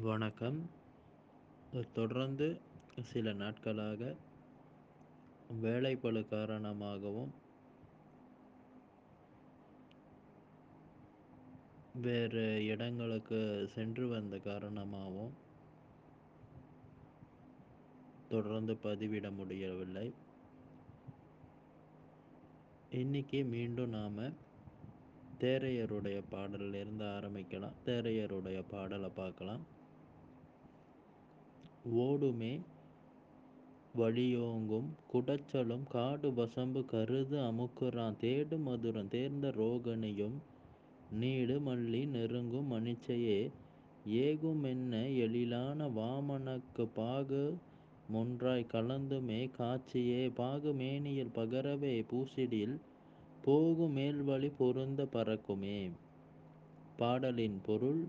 வணக்கம். தொடர்ந்து சில நாட்களாக வேலைப்பழு காரணமாகவும் வேறு இடங்களுக்கு சென்று வந்த காரணமாகவும் தொடர்ந்து பதிவிட முடியவில்லை. இன்னைக்கு மீண்டும் நாம் தேரையருடைய பாடலில் இருந்து ஆரம்பிக்கலாம். தேரையருடைய பாடலை பார்க்கலாம். ஓடுமே வழியோங்கும். குடச்சலும் காடு வசம்பு கருது அமுக்குறான். தேடு மதுரம் தேர்ந்த ரோகணியும் நீடு மல்லி நெருங்கும் மணிச்சையே. ஏகுமென்ன எழிலான வாமனக்கு பாகு மொன்றாய் கலந்துமே காட்சியே. பாகு மேனியில் பகரவே பூசிடில் போகு மேல்வழி பொருந்த பறக்குமே. பாடலின் பொருள்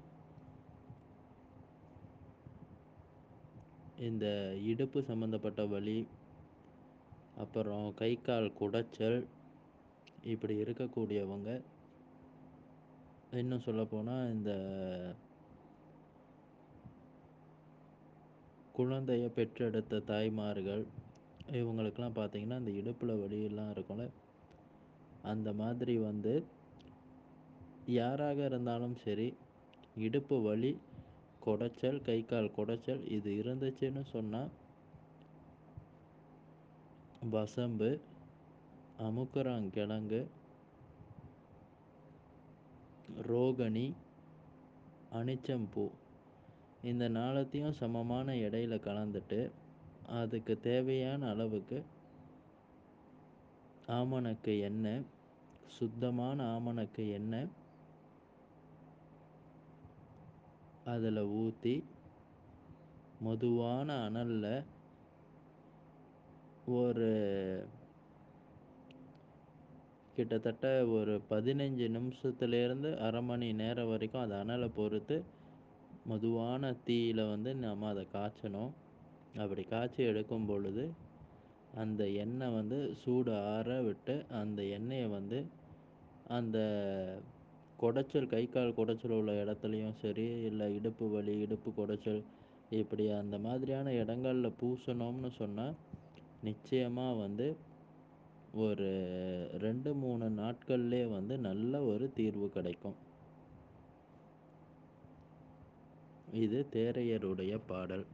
இந்த இடுப்பு சம்மந்தப்பட்ட வலி அப்புறம் கை கால் குடைச்சல் இப்படி இருக்கக்கூடியவங்க இன்னும் சொல்லப்போனால் இந்த குழந்தைய பெற்றெடுத்த தாய்மார்கள் இவங்களுக்கெல்லாம் பார்த்தீங்கன்னா இந்த இடுப்பில் வலியெல்லாம் இருக்கும்ல. அந்த மாதிரி வந்து யாராக இருந்தாலும் சரி இடுப்பு வலி குடைச்சல் கை கால் குடைச்சல் இது இருந்துச்சுன்னு சொன்னால் வசம்பு அமுக்குறாங்கிழங்கு ரோகணி அனிச்சம்பூ. இந்த நாளத்தையும் சமமான இடையில கலந்துட்டு அதுக்கு தேவையான அளவுக்கு ஆமணக்கு எண்ணெய் சுத்தமான ஆமணக்கு எண்ணெய் அதில் ஊற்றி மதுவான அனலில் ஒரு கிட்டத்தட்ட ஒரு பதினஞ்சு நிமிஷத்துலேருந்து அரை மணி நேரம் வரைக்கும் அந்த அனலை பொறுத்து மதுவான தீயில் வந்து நம்ம அதை காய்ச்சணும். அப்படி காய்ச்சி எடுக்கும் பொழுது அந்த எண்ணெய் வந்து சூடு ஆற விட்டு அந்த எண்ணெயை வந்து அந்த குடைச்சல் கை கால் குடைச்சல் உள்ள இடத்துலையும் சரி இல்லை இடுப்பு வலி இடுப்பு குடைச்சல் இப்படி அந்த மாதிரியான இடங்களில் பூசணும்னு சொன்னால் நிச்சயமாக வந்து ஒரு ரெண்டு மூணு நாட்கள்லேயே வந்து நல்ல ஒரு தீர்வு கிடைக்கும். இது தேரையருடைய பாடல்.